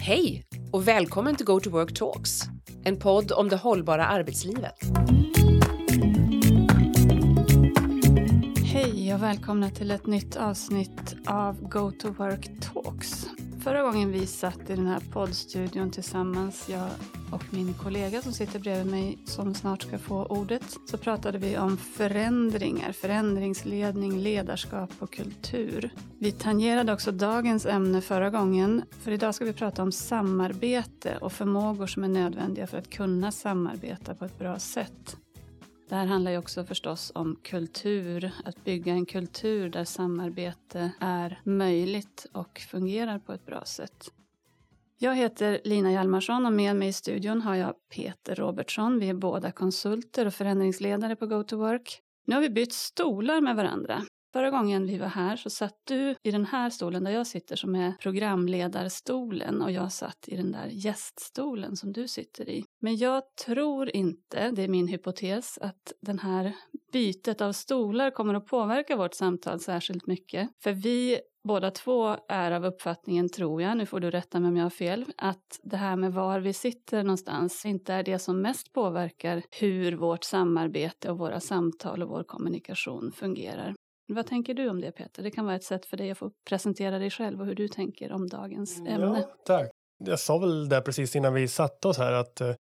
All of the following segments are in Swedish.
Hej och välkommen till Go to Work Talks, en podd om det hållbara arbetslivet. Hej och välkomna till ett nytt avsnitt av Go to Work Talks. Förra gången vi satt i den här poddstudion tillsammans, jag och min kollega som sitter bredvid mig som snart ska få ordet, så pratade vi om förändringar, förändringsledning, ledarskap och kultur. Vi tangerade också dagens ämne förra gången, för idag ska vi prata om samarbete och förmågor som är nödvändiga för att kunna samarbeta på ett bra sätt. Det här handlar ju också förstås om kultur, att bygga en kultur där samarbete är möjligt och fungerar på ett bra sätt. Jag heter Lina Hjalmarsson och med mig i studion har jag Peter Robertsson. Vi är båda konsulter och förändringsledare på GoToWork. Nu har vi bytt stolar med varandra. Förra gången vi var här så satt du i den här stolen där jag sitter som är programledarstolen och jag satt i den där gäststolen som du sitter i. Men jag tror inte, det är min hypotes, att den här bytet av stolar kommer att påverka vårt samtal särskilt mycket. För vi båda två är av uppfattningen, tror jag, nu får du rätta mig om jag har fel, att det här med var vi sitter någonstans inte är det som mest påverkar hur vårt samarbete och våra samtal och vår kommunikation fungerar. Vad tänker du om det Peter? Det kan vara ett sätt för dig att få presentera dig själv och hur du tänker om dagens ämne. Ja, tack. Jag sa väl det precis innan vi satte oss här att eh,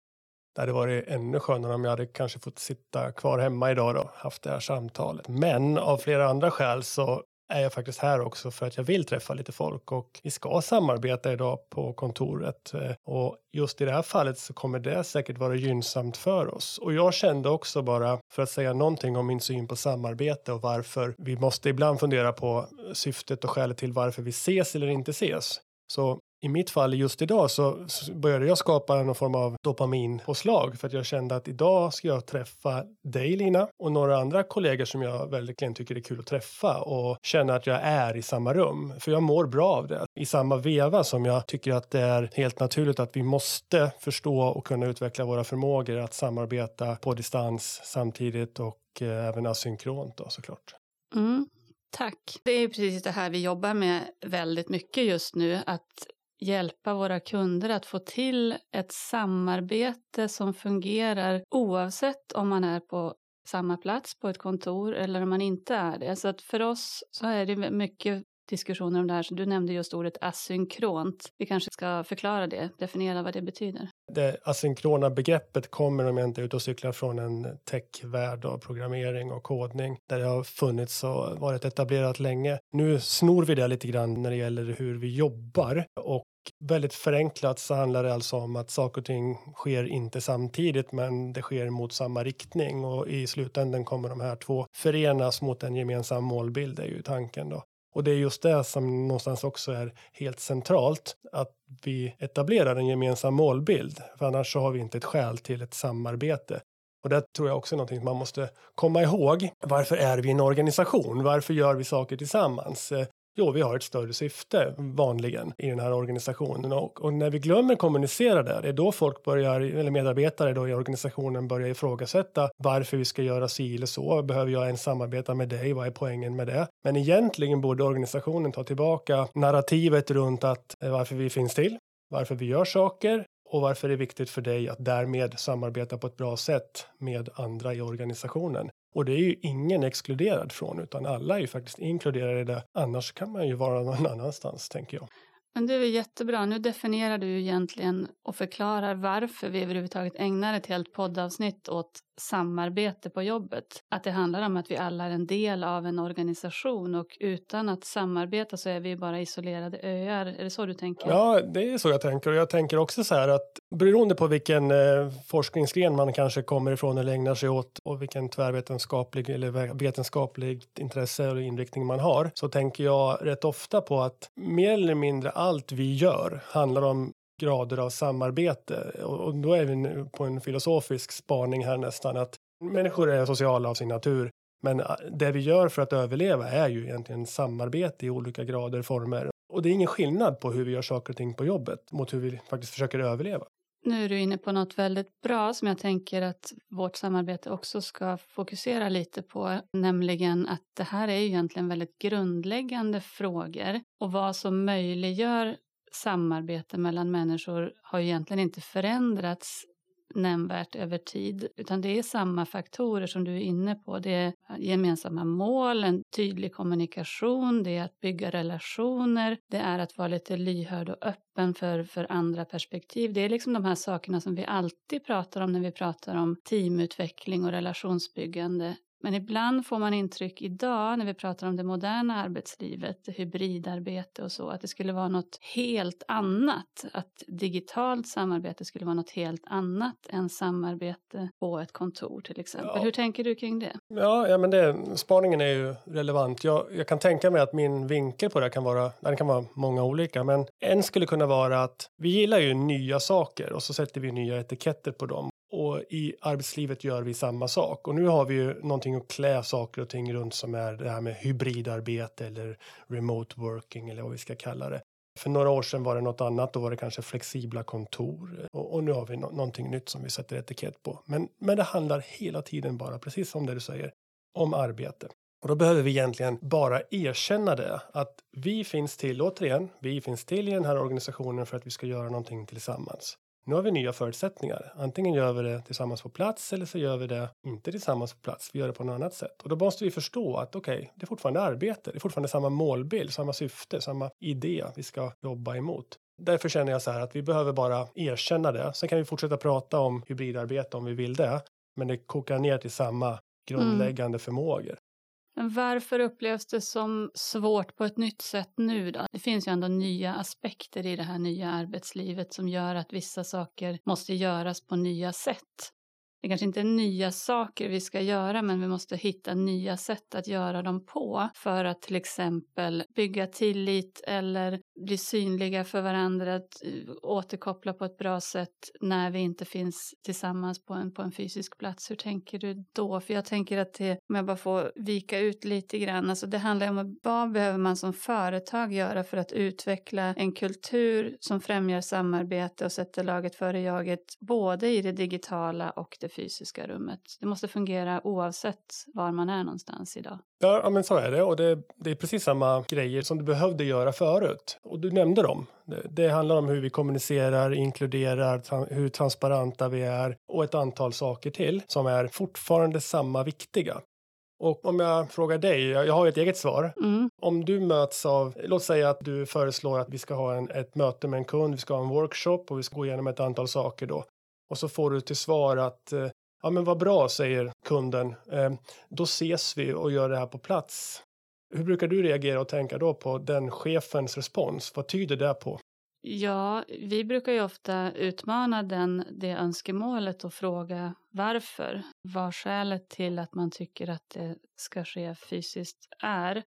det hade varit ännu skönare om jag hade kanske fått sitta kvar hemma idag och haft det här samtalet. Men av flera andra skäl så är jag faktiskt här också för att jag vill träffa lite folk och vi ska samarbeta idag på kontoret. Eh, och just i det här fallet så kommer det säkert vara gynnsamt för oss. Och jag kände också bara, för att säga någonting om min syn på samarbete och varför vi måste ibland fundera på syftet och skälet till varför vi ses eller inte ses. Så i mitt fall just idag så började jag skapa någon form av dopaminpåslag för att jag kände att idag ska jag träffa dig Lina och några andra kollegor som jag verkligen tycker är kul att träffa och känna att jag är i samma rum. För jag mår bra av det. I samma veva som jag tycker att det är helt naturligt att vi måste förstå och kunna utveckla våra förmågor att samarbeta på distans samtidigt och eh, även asynkront då såklart. Mm. Tack. Det är precis det här vi jobbar med väldigt mycket just nu, att hjälpa våra kunder att få till ett samarbete som fungerar oavsett om man är på samma plats på ett kontor eller om man inte är det. Så att för oss så är det mycket diskussioner om det här. Så du nämnde just ordet asynkront. Vi kanske ska förklara det, definiera vad det betyder. Det asynkrona begreppet kommer om jag inte är ute och cyklar från en techvärld av programmering och kodning där det har funnits och varit etablerat länge. Nu snor vi det lite grann när det gäller hur vi jobbar och väldigt förenklat så handlar det alltså om att saker och ting sker inte samtidigt men det sker mot samma riktning och i slutändan kommer de här två förenas mot en gemensam målbild är ju tanken då. Och det är just det som någonstans också är helt centralt, att vi etablerar en gemensam målbild, för annars så har vi inte ett skäl till ett samarbete. Och det tror jag också är någonting man måste komma ihåg. Varför är vi en organisation? Varför gör vi saker tillsammans? Jo, vi har ett större syfte vanligen i den här organisationen och, och, när vi glömmer kommunicera det, det är då folk börjar, eller medarbetare då i organisationen börjar ifrågasätta varför vi ska göra si eller så. Behöver jag ens samarbeta med dig? Vad är poängen med det? Men egentligen borde organisationen ta tillbaka narrativet runt att eh, varför vi finns till, varför vi gör saker och varför det är viktigt för dig att därmed samarbeta på ett bra sätt med andra i organisationen. Och det är ju ingen exkluderad från, utan alla är ju faktiskt inkluderade i det. Annars kan man ju vara någon annanstans, tänker jag. Men det är jättebra. Nu definierar du egentligen och förklarar varför vi överhuvudtaget ägnar ett helt poddavsnitt åt samarbete på jobbet. Att det handlar om att vi alla är en del av en organisation och utan att samarbeta så är vi bara isolerade öar. Är det så du tänker? Ja, det är så jag tänker. Och jag tänker också så här att beroende på vilken eh, forskningsgren man kanske kommer ifrån eller ägnar sig åt och vilken tvärvetenskaplig eller vetenskapligt intresse eller inriktning man har så tänker jag rätt ofta på att mer eller mindre allt vi gör handlar om grader av samarbete. Och då är vi på en filosofisk spaning här nästan att människor är sociala av sin natur. Men eh, det vi gör för att överleva är ju egentligen samarbete i olika grader, former. Och det är ingen skillnad på hur vi gör saker och ting på jobbet mot hur vi faktiskt försöker överleva. Nu är du inne på något väldigt bra som jag tänker att vårt samarbete också ska fokusera lite på, nämligen att det här är egentligen väldigt grundläggande frågor och vad som möjliggör samarbete mellan människor har egentligen inte förändrats nämnvärt över tid, utan det är samma faktorer som du är inne på. Det är gemensamma mål, en tydlig kommunikation, det är att bygga relationer, det är att vara lite lyhörd och öppen för, för andra perspektiv. Det är liksom de här sakerna som vi alltid pratar om när vi pratar om teamutveckling och relationsbyggande. Men ibland får man intryck idag när vi pratar om det moderna arbetslivet, hybridarbete och så, att det skulle vara något helt annat. Att digitalt samarbete skulle vara något helt annat än samarbete på ett kontor till exempel. Ja. Hur tänker du kring det? Ja, ja men det, spaningen är ju relevant. Jag, jag kan tänka mig att min vinkel på det kan vara, det kan vara många olika, men en skulle kunna vara att vi gillar ju nya saker och så sätter vi nya etiketter på dem. Och i arbetslivet gör vi samma sak. Och nu har vi ju någonting att klä saker och ting runt som är det här med hybridarbete eller remote working eller vad vi ska kalla det. För några år sedan var det något annat, då var det kanske flexibla kontor. Och, och nu har vi no någonting nytt som vi sätter etikett på. Men, men det handlar hela tiden bara, precis som det du säger, om arbete. Och då behöver vi egentligen bara erkänna det, att vi finns till, återigen, vi finns till i den här organisationen för att vi ska göra någonting tillsammans nu har vi nya förutsättningar. Antingen gör vi det tillsammans på plats eller så gör vi det inte tillsammans på plats. Vi gör det på något annat sätt. Och då måste vi förstå att okej, okay, det är fortfarande arbete. Det är fortfarande samma målbild, samma syfte, samma idé vi ska jobba emot. Därför känner jag så här att vi behöver bara erkänna det. Sen kan vi fortsätta prata om hybridarbete om vi vill det. Men det kokar ner till samma grundläggande mm. förmågor. Men varför upplevs det som svårt på ett nytt sätt nu då? Det finns ju ändå nya aspekter i det här nya arbetslivet som gör att vissa saker måste göras på nya sätt det kanske inte är nya saker vi ska göra men vi måste hitta nya sätt att göra dem på för att till exempel bygga tillit eller bli synliga för varandra, att eh, återkoppla på ett bra sätt när vi inte finns tillsammans på en, på en fysisk plats. Hur tänker du då? För jag tänker att det, om jag bara får vika ut lite grann, alltså det handlar om vad behöver man som företag göra för att utveckla en kultur som främjar samarbete och sätter laget före jaget både i det digitala och det fysiska rummet. Det måste fungera oavsett var man är någonstans idag. Ja, men så är det och det, det är precis samma grejer som du behövde göra förut och du nämnde dem. Det, det handlar om hur vi kommunicerar, inkluderar, tra hur transparenta vi är och ett antal saker till som är fortfarande samma viktiga. Och om jag frågar dig, jag har ett eget svar. Mm. Om du möts av, låt säga att du föreslår att vi ska ha en, ett möte med en kund, vi ska ha en workshop och vi ska gå igenom ett antal saker då. Och så får du till svar att eh, ja men vad bra, säger kunden. Ehm, då ses vi och gör det här på plats. Hur brukar du reagera och tänka då på den chefens respons? Vad tyder det på? Ja, vi brukar ju ofta utmana den, det önskemålet och fråga varför. Vad skälet till att man tycker att det ska ske fysiskt är.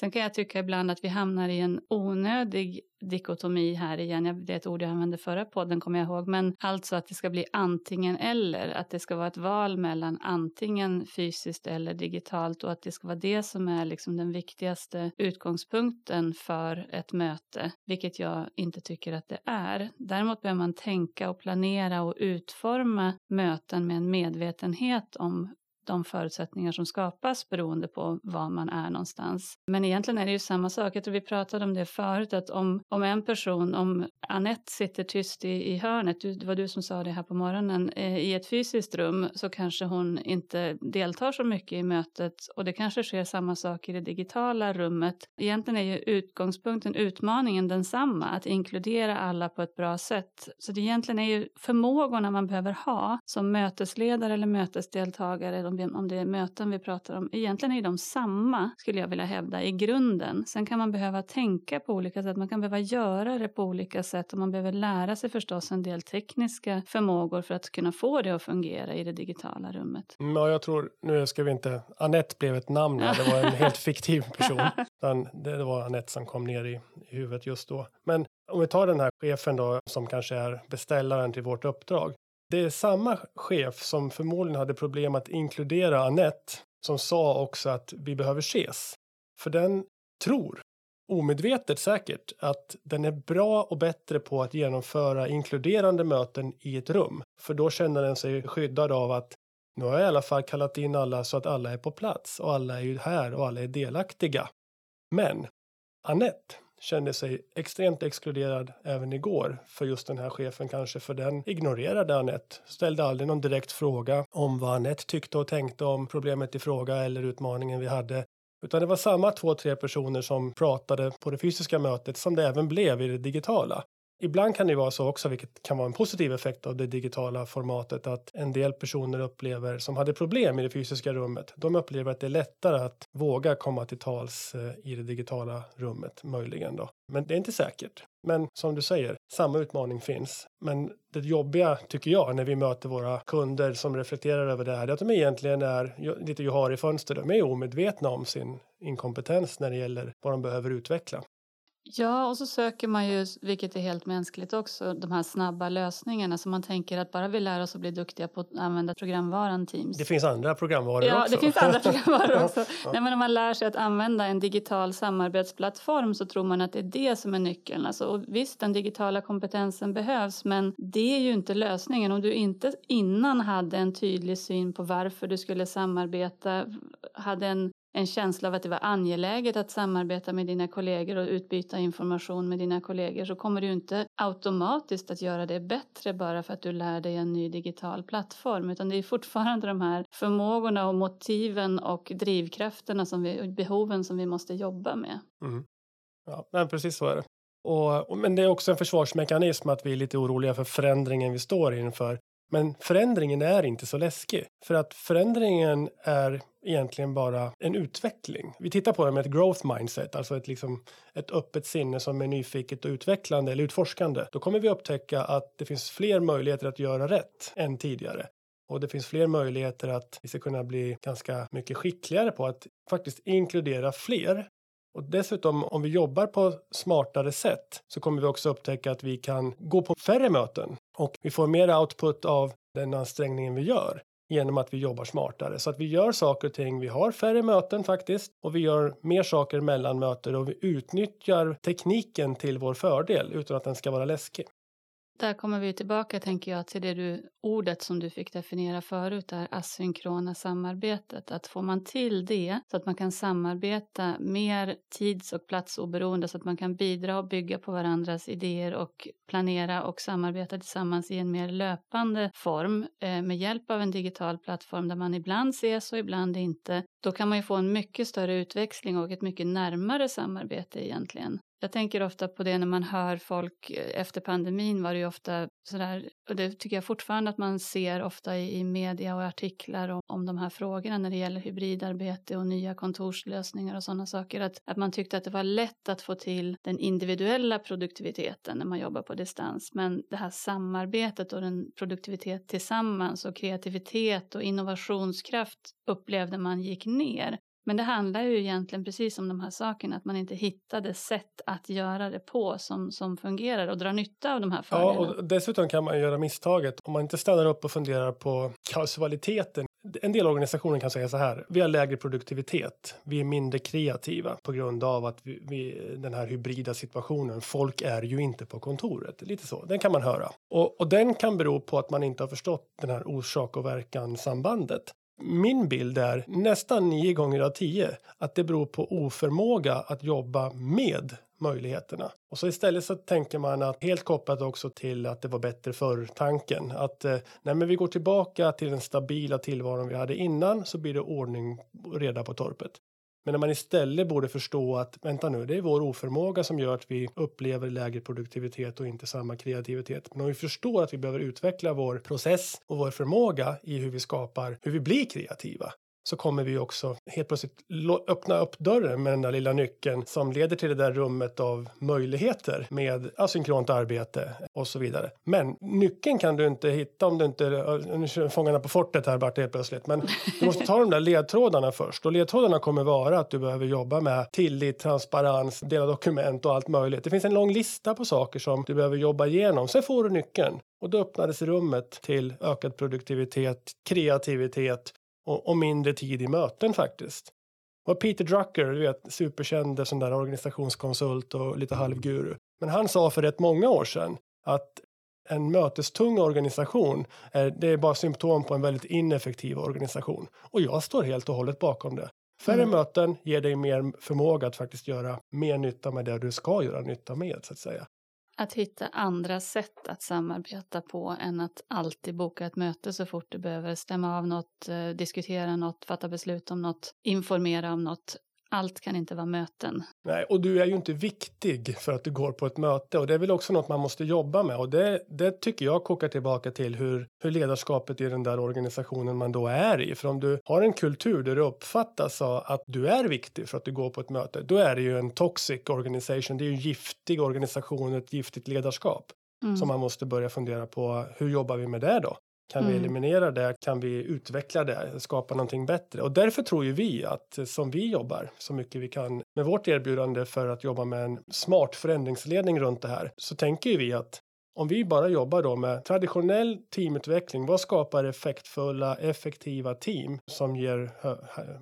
Sen kan jag tycka ibland att vi hamnar i en onödig dikotomi här igen. Det är ett ord jag använde förra podden kommer jag ihåg. Men alltså att det ska bli antingen eller. Att det ska vara ett val mellan antingen fysiskt eller digitalt och att det ska vara det som är liksom den viktigaste utgångspunkten för ett möte. Vilket jag inte tycker att det är. Däremot behöver man tänka och planera och utforma möten med en medvetenhet om de förutsättningar som skapas beroende på var man är någonstans. Men egentligen är det ju samma sak. Jag tror vi pratade om det förut, att om, om en person, om Annette sitter tyst i, i hörnet, du, det var du som sa det här på morgonen, eh, i ett fysiskt rum så kanske hon inte deltar så mycket i mötet och det kanske sker samma sak i det digitala rummet. Egentligen är ju utgångspunkten, utmaningen densamma, att inkludera alla på ett bra sätt. Så det egentligen är ju förmågorna man behöver ha som mötesledare eller mötesdeltagare om, vi, om det är möten vi pratar om, egentligen är de samma skulle jag vilja hävda i grunden. Sen kan man behöva tänka på olika sätt, man kan behöva göra det på olika sätt och man behöver lära sig förstås en del tekniska förmågor för att kunna få det att fungera i det digitala rummet. Mm, ja, jag tror, nu ska vi inte, Annette blev ett namn här, det var en helt fiktiv person. det var Annette som kom ner i, i huvudet just då. Men om vi tar den här chefen då som kanske är beställaren till vårt uppdrag det är samma chef som förmodligen hade problem att inkludera Annette som sa också att vi behöver ses. För den tror, omedvetet säkert, att den är bra och bättre på att genomföra inkluderande möten i ett rum. För då känner den sig skyddad av att nu har jag i alla fall kallat in alla så att alla är på plats och alla är ju här och alla är delaktiga. Men Annette kände sig extremt exkluderad även igår för just den här chefen kanske för den ignorerade Anette, ställde aldrig någon direkt fråga om vad Anette tyckte och tänkte om problemet i fråga eller utmaningen vi hade. Utan det var samma två, tre personer som pratade på det fysiska mötet som det även blev i det digitala. Ibland kan det vara så också, vilket kan vara en positiv effekt av det digitala formatet, att en del personer upplever som hade problem i det fysiska rummet. De upplever att det är lättare att våga komma till tals eh, i det digitala rummet, möjligen då. Men det är inte säkert. Men som du säger, samma utmaning finns. Men det jobbiga tycker jag när vi möter våra kunder som reflekterar över det här, är att de egentligen är lite johar i fönster. De är omedvetna om sin inkompetens när det gäller vad de behöver utveckla. Ja, och så söker man ju, vilket är helt mänskligt också, de här snabba lösningarna. Så man tänker att bara vi lär oss att bli duktiga på att använda programvaran Teams. Det finns andra programvaror ja, också. Ja, det finns andra programvaror också. ja. Nej, men om man lär sig att använda en digital samarbetsplattform så tror man att det är det som är nyckeln. Alltså, och visst, den digitala kompetensen behövs, men det är ju inte lösningen. Om du inte innan hade en tydlig syn på varför du skulle samarbeta, hade en en känsla av att det var angeläget att samarbeta med dina kollegor och utbyta information med dina kollegor så kommer du inte automatiskt att göra det bättre bara för att du lär dig en ny digital plattform utan det är fortfarande de här förmågorna och motiven och drivkrafterna som vi, behoven som vi måste jobba med. Mm. Ja, men precis så är det. Och, men det är också en försvarsmekanism att vi är lite oroliga för förändringen vi står inför. Men förändringen är inte så läskig. För att förändringen är egentligen bara en utveckling. Vi tittar på det med ett growth mindset, alltså ett, liksom, ett öppet sinne som är nyfiket och utvecklande eller utforskande. Då kommer vi upptäcka att det finns fler möjligheter att göra rätt än tidigare. Och det finns fler möjligheter att vi ska kunna bli ganska mycket skickligare på att faktiskt inkludera fler och dessutom om vi jobbar på smartare sätt så kommer vi också upptäcka att vi kan gå på färre möten och vi får mer output av den ansträngningen vi gör genom att vi jobbar smartare. Så att vi gör saker och ting, vi har färre möten faktiskt och vi gör mer saker mellan möten och vi utnyttjar tekniken till vår fördel utan att den ska vara läskig. Där kommer vi tillbaka, tänker jag, till det du, ordet som du fick definiera förut, det här asynkrona samarbetet. Att får man till det så att man kan samarbeta mer tids och platsoberoende så att man kan bidra och bygga på varandras idéer och planera och samarbeta tillsammans i en mer löpande form eh, med hjälp av en digital plattform där man ibland ses och ibland inte. Då kan man ju få en mycket större utväxling och ett mycket närmare samarbete egentligen. Jag tänker ofta på det när man hör folk eh, efter pandemin var det ju ofta sådär, och det tycker jag fortfarande att man ser ofta i, i media och artiklar om, om de här frågorna när det gäller hybridarbete och nya kontorslösningar och sådana saker. Att, att man tyckte att det var lätt att få till den individuella produktiviteten när man jobbar på distans. Men det här samarbetet och den produktivitet tillsammans och kreativitet och innovationskraft upplevde man gick ner. Men det handlar ju egentligen precis om de här sakerna, att man inte hittade sätt att göra det på som, som fungerar och drar nytta av de här fördelarna. Ja, och dessutom kan man göra misstaget om man inte stannar upp och funderar på kausaliteten. En del organisationer kan säga så här, vi har lägre produktivitet, vi är mindre kreativa på grund av att vi, vi, den här hybrida situationen, folk är ju inte på kontoret, lite så, den kan man höra. Och, och den kan bero på att man inte har förstått den här orsak och verkan sambandet. Min bild är nästan nio gånger av tio att det beror på oförmåga att jobba med möjligheterna. Och så istället så tänker man att helt kopplat också till att det var bättre för tanken att eh, nej men vi går tillbaka till den stabila tillvaron vi hade innan så blir det ordning och reda på torpet. Men när man istället borde förstå att vänta nu, det är vår oförmåga som gör att vi upplever lägre produktivitet och inte samma kreativitet. Men om vi förstår att vi behöver utveckla vår process och vår förmåga i hur vi skapar, hur vi blir kreativa, så kommer vi också helt plötsligt öppna upp dörren med den där lilla nyckeln som leder till det där rummet av möjligheter med asynkront arbete och så vidare. Men nyckeln kan du inte hitta om du inte, eh, nu kör Fångarna på fortet här Bart helt plötsligt, men du måste ta de där ledtrådarna först och ledtrådarna kommer vara att du behöver jobba med tillit, transparens, dela dokument och allt möjligt. Det finns en lång lista på saker som du behöver jobba igenom. Sen får du nyckeln och då öppnades rummet till ökad produktivitet, kreativitet och, och mindre tid i möten faktiskt. Och Peter Drucker, du vet, superkänd sån där organisationskonsult och lite halvguru. Men han sa för rätt många år sedan att en mötestung organisation är, det är bara symptom på en väldigt ineffektiv organisation. Och jag står helt och hållet bakom det. Färre mm. möten ger dig mer förmåga att faktiskt göra mer nytta med det du ska göra nytta med så att säga. Att hitta andra sätt att samarbeta på än att alltid boka ett möte så fort du behöver stämma av något, eh, diskutera något, fatta beslut om något, informera om något allt kan inte vara möten. Nej, och du är ju inte viktig för att du går på ett möte och det är väl också något man måste jobba med och det, det tycker jag kokar tillbaka till hur, hur ledarskapet i den där organisationen man då är i. För om du har en kultur där du uppfattas av att du är viktig för att du går på ett möte, då är det ju en toxic organisation. Det är ju en giftig organisation, ett giftigt ledarskap. Mm. som man måste börja fundera på hur jobbar vi med det då? Kan mm. vi eliminera det? Kan vi utveckla det? Skapa någonting bättre? Och därför tror ju vi att som vi jobbar så mycket vi kan med vårt erbjudande för att jobba med en smart förändringsledning runt det här så tänker vi att om vi bara jobbar då med traditionell teamutveckling, vad skapar effektfulla, effektiva team som ger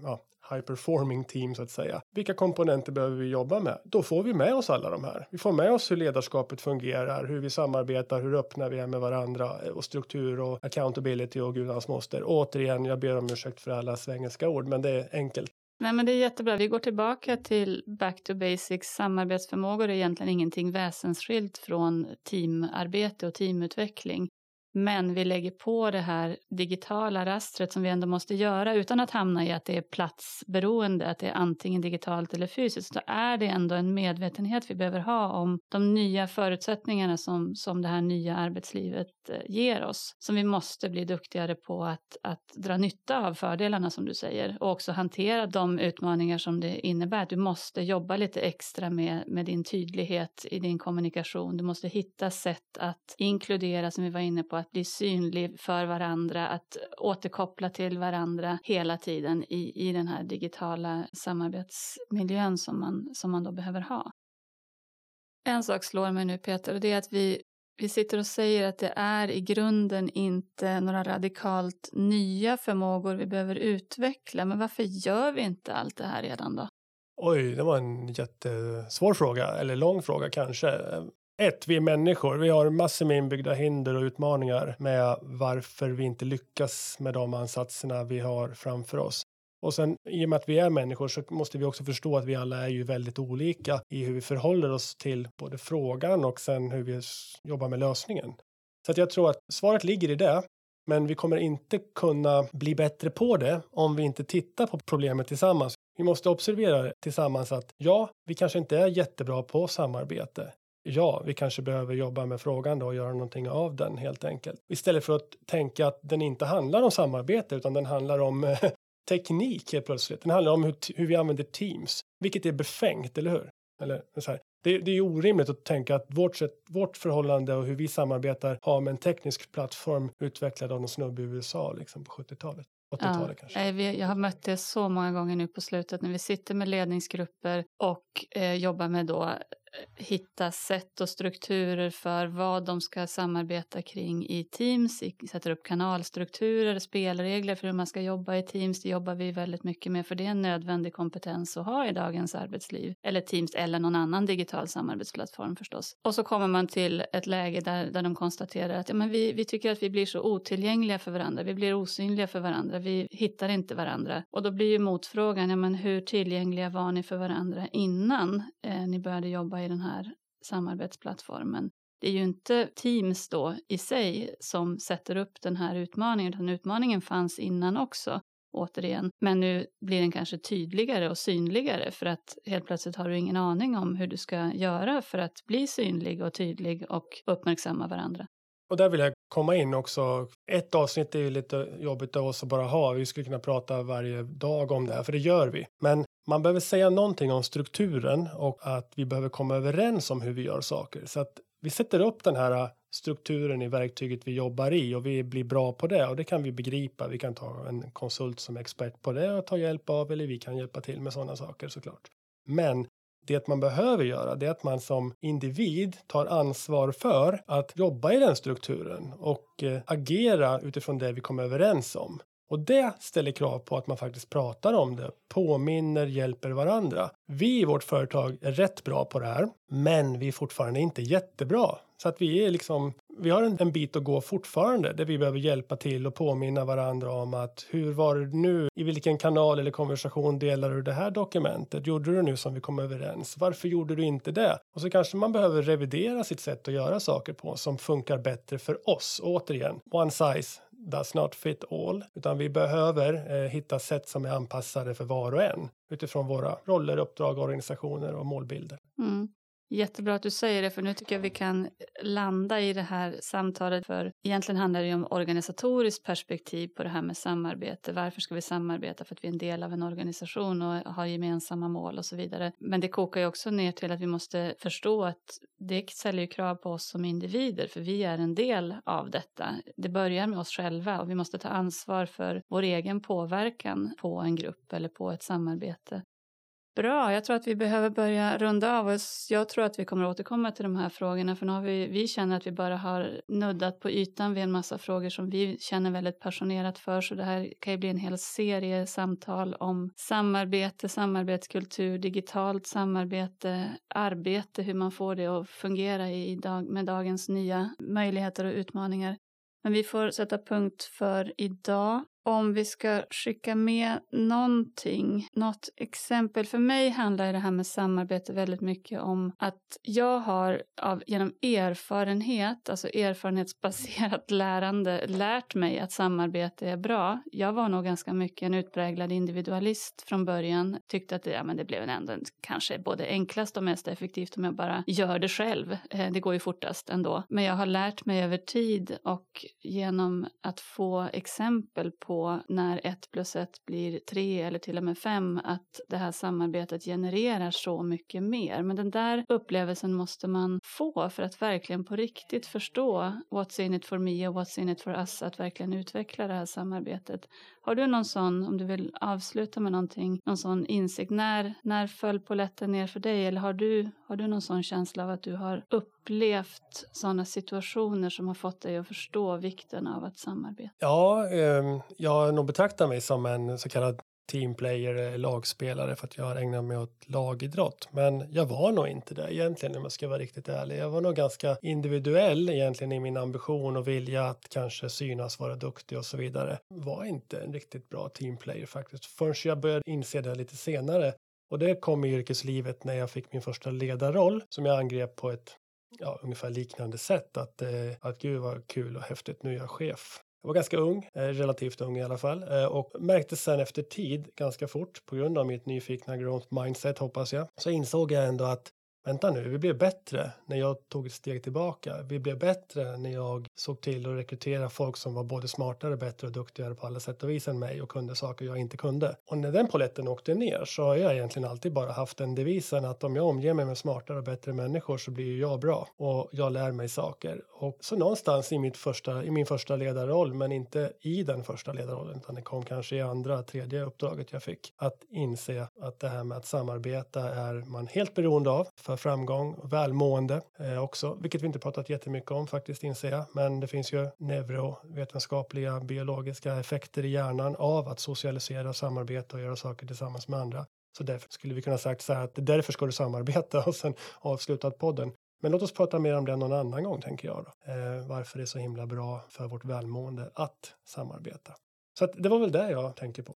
ja, high performing team så att säga. Vilka komponenter behöver vi jobba med? Då får vi med oss alla de här. Vi får med oss hur ledarskapet fungerar, hur vi samarbetar, hur öppna vi är med varandra eh, och struktur och accountability och gudans moster. återigen, jag ber om ursäkt för alla svengelska ord, men det är enkelt. Nej, men det är jättebra. Vi går tillbaka till back to basics. Samarbetsförmågor är egentligen ingenting väsensskilt från teamarbete och teamutveckling. Men vi lägger på det här digitala rastret som vi ändå måste göra utan att hamna i att det är platsberoende, att det är antingen digitalt eller fysiskt. Då är det ändå en medvetenhet vi behöver ha om de nya förutsättningarna som, som det här nya arbetslivet eh, ger oss. Som vi måste bli duktigare på att, att dra nytta av fördelarna som du säger och också hantera de utmaningar som det innebär. Du måste jobba lite extra med, med din tydlighet i din kommunikation. Du måste hitta sätt att inkludera, som vi var inne på, att bli synlig för varandra, att återkoppla till varandra hela tiden i, i den här digitala samarbetsmiljön som man, som man då behöver ha. En sak slår mig nu Peter och det är att vi, vi sitter och säger att det är i grunden inte några radikalt nya förmågor vi behöver utveckla. Men varför gör vi inte allt det här redan då? Oj, det var en jättesvår fråga, eller lång fråga kanske ett, vi är människor. Vi har massor med inbyggda hinder och utmaningar med varför vi inte lyckas med de ansatserna vi har framför oss. Och sen i och med att vi är människor så måste vi också förstå att vi alla är ju väldigt olika i hur vi förhåller oss till både frågan och sen hur vi jobbar med lösningen. Så att jag tror att svaret ligger i det. Men vi kommer inte kunna bli bättre på det om vi inte tittar på problemet tillsammans. Vi måste observera tillsammans att ja, vi kanske inte är jättebra på samarbete ja, vi kanske behöver jobba med frågan då och göra någonting av den helt enkelt. Istället för att tänka att den inte handlar om samarbete utan den handlar om eh, teknik helt plötsligt. Den handlar om hur, hur vi använder Teams, vilket är befängt, eller hur? Eller så här. Det, det är orimligt att tänka att vårt, sätt, vårt förhållande och hur vi samarbetar har med en teknisk plattform utvecklad av någon snubbe i USA liksom på 70-talet. 80-talet ja, kanske. Jag har mött det så många gånger nu på slutet när vi sitter med ledningsgrupper och eh, jobbar med då Eh, hitta sätt och strukturer för vad de ska samarbeta kring i Teams, sätter upp kanalstrukturer, spelregler för hur man ska jobba i Teams. Det jobbar vi väldigt mycket med för det är en nödvändig kompetens att ha i dagens arbetsliv. Eller Teams eller någon annan digital samarbetsplattform förstås. Och så kommer man till ett läge där, där de konstaterar att ja, men vi, vi tycker att vi blir så otillgängliga för varandra, vi blir osynliga för varandra, vi hittar inte varandra. Och då blir ju motfrågan, ja, men hur tillgängliga var ni för varandra innan eh, ni började jobba i den här samarbetsplattformen. Det är ju inte Teams då i sig som sätter upp den här utmaningen, utan utmaningen fanns innan också, återigen. Men nu blir den kanske tydligare och synligare för att helt plötsligt har du ingen aning om hur du ska göra för att bli synlig och tydlig och uppmärksamma varandra. Och där vill jag komma in också. Ett avsnitt är ju lite jobbigt av oss att bara ha. Vi skulle kunna prata varje dag om det här, för det gör vi. Men man behöver säga någonting om strukturen och att vi behöver komma överens om hur vi gör saker. Så att vi sätter upp den här strukturen i verktyget vi jobbar i och vi blir bra på det och det kan vi begripa. Vi kan ta en konsult som expert på det och ta hjälp av eller vi kan hjälpa till med sådana saker såklart. Men det man behöver göra det är att man som individ tar ansvar för att jobba i den strukturen och eh, agera utifrån det vi kommer överens om. Och det ställer krav på att man faktiskt pratar om det, påminner, hjälper varandra. Vi i vårt företag är rätt bra på det här, men vi är fortfarande inte jättebra. Så att vi är liksom vi har en, en, bit att gå fortfarande där vi behöver hjälpa till och påminna varandra om att hur var det nu? I vilken kanal eller konversation delar du det här dokumentet? Gjorde du nu som vi kom överens? Varför gjorde du inte det? Och så kanske man behöver revidera sitt sätt att göra saker på som funkar bättre för oss. Och återigen, one size does not fit all, utan vi behöver eh, hitta sätt som är anpassade för var och en utifrån våra roller, uppdrag, organisationer och målbilder. Mm. Jättebra att du säger det, för nu tycker jag vi kan landa i det här samtalet. För egentligen handlar det ju om organisatoriskt perspektiv på det här med samarbete. Varför ska vi samarbeta? För att vi är en del av en organisation och har gemensamma mål och så vidare. Men det kokar ju också ner till att vi måste förstå att det ställer ju krav på oss som individer, för vi är en del av detta. Det börjar med oss själva och vi måste ta ansvar för vår egen påverkan på en grupp eller på ett samarbete. Bra, jag tror att vi behöver börja runda av oss. Jag tror att vi kommer återkomma till de här frågorna för nu har vi, vi känner att vi bara har nuddat på ytan vid en massa frågor som vi känner väldigt passionerat för så det här kan ju bli en hel serie samtal om samarbete, samarbetskultur, digitalt samarbete, arbete, hur man får det att fungera i dag, med dagens nya möjligheter och utmaningar. Men vi får sätta punkt för idag om vi ska skicka med någonting, något exempel. För mig handlar det här med samarbete väldigt mycket om att jag har av, genom erfarenhet, alltså erfarenhetsbaserat lärande, lärt mig att samarbete är bra. Jag var nog ganska mycket en utpräglad individualist från början. Tyckte att det, ja, men det blev ändå kanske både enklast och mest effektivt om jag bara gör det själv. Eh, det går ju fortast ändå. Men jag har lärt mig över tid och genom att få exempel på på när ett plus ett blir tre eller till och med fem att det här samarbetet genererar så mycket mer. Men den där upplevelsen måste man få för att verkligen på riktigt förstå what's in it for me och what's in it for us, att verkligen utveckla det här samarbetet. Har du någon sån, om du vill avsluta med någonting, någon sån insikt? När, när föll poletten ner för dig? Eller har du, har du någon sån känsla av att du har upplevt sådana situationer som har fått dig att förstå vikten av att samarbeta? Ja, eh, jag nog betraktar mig som en så kallad teamplayer, eh, lagspelare för att jag har ägnat mig åt lagidrott. Men jag var nog inte det egentligen om jag ska vara riktigt ärlig. Jag var nog ganska individuell egentligen i min ambition och vilja att kanske synas, vara duktig och så vidare. Var inte en riktigt bra teamplayer faktiskt förrän jag började inse det lite senare. Och det kom i yrkeslivet när jag fick min första ledarroll som jag angrep på ett ja, ungefär liknande sätt. Att, eh, att gud vad kul och häftigt, nu är jag chef. Jag var ganska ung, eh, relativt ung i alla fall, eh, och märkte sen efter tid, ganska fort, på grund av mitt nyfikna growth mindset hoppas jag, så insåg jag ändå att vänta nu, vi blev bättre när jag tog ett steg tillbaka. Vi blev bättre när jag såg till att rekrytera folk som var både smartare, bättre och duktigare på alla sätt och vis än mig och kunde saker jag inte kunde. Och när den poletten åkte ner så har jag egentligen alltid bara haft den devisen att om jag omger mig med smartare och bättre människor så blir ju jag bra och jag lär mig saker. Och så någonstans i, mitt första, i min första ledarroll, men inte i den första ledarrollen, utan det kom kanske i andra, tredje uppdraget jag fick, att inse att det här med att samarbeta är man helt beroende av för framgång och välmående eh, också, vilket vi inte pratat jättemycket om faktiskt inser jag. Men det finns ju neurovetenskapliga biologiska effekter i hjärnan av att socialisera, och samarbeta och göra saker tillsammans med andra. Så därför skulle vi kunna sagt så här att därför ska du samarbeta och sen avslutat podden. Men låt oss prata mer om det någon annan gång tänker jag. Då. Eh, varför det är så himla bra för vårt välmående att samarbeta. Så att det var väl det jag tänker på.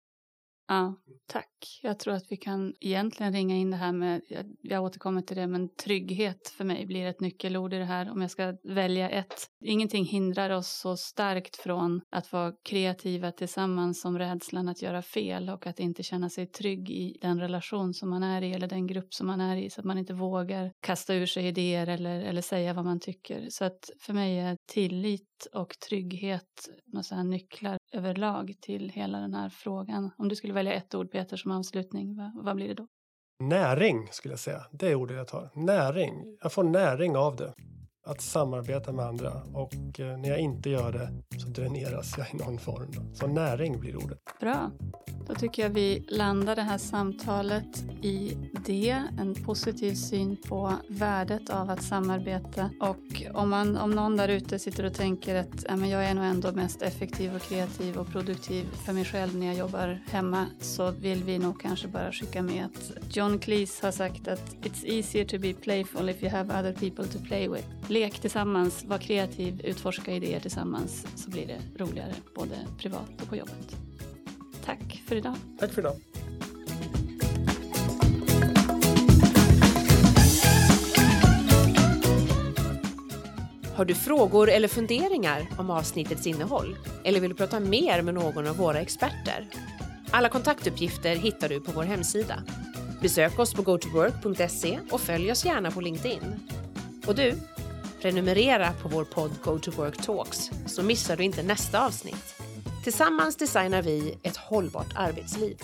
Ja, tack. Jag tror att vi kan egentligen ringa in det här med, jag återkommer till det, men trygghet för mig blir ett nyckelord i det här om jag ska välja ett. Ingenting hindrar oss så starkt från att vara kreativa tillsammans som rädslan att göra fel och att inte känna sig trygg i den relation som man är i eller den grupp som man är i så att man inte vågar kasta ur sig idéer eller, eller säga vad man tycker. Så att för mig är tillit och trygghet några nycklar överlag till hela den här frågan. Om du skulle välja ett ord Peter som avslutning, vad, vad blir det då? Näring skulle jag säga. Det är ordet jag tar. Näring. Jag får näring av det. Att samarbeta med andra och eh, när jag inte gör det så dräneras jag i någon form. Så näring blir ordet. Bra. Då tycker jag vi landar det här samtalet i det, en positiv syn på värdet av att samarbeta. Och om, man, om någon där ute sitter och tänker att ja, men jag är nog ändå mest effektiv och kreativ och produktiv för mig själv när jag jobbar hemma så vill vi nog kanske bara skicka med att John Cleese har sagt att it's easier to be playful if you have other people to play with. Lek tillsammans, var kreativ, utforska idéer tillsammans så blir det roligare både privat och på jobbet. Tack för idag. Tack för idag. Har du frågor eller funderingar om avsnittets innehåll? Eller vill du prata mer med någon av våra experter? Alla kontaktuppgifter hittar du på vår hemsida. Besök oss på gotowork.se och följ oss gärna på LinkedIn. Och du, prenumerera på vår podd Go to Work Talks så missar du inte nästa avsnitt. Tillsammans designar vi ett hållbart arbetsliv.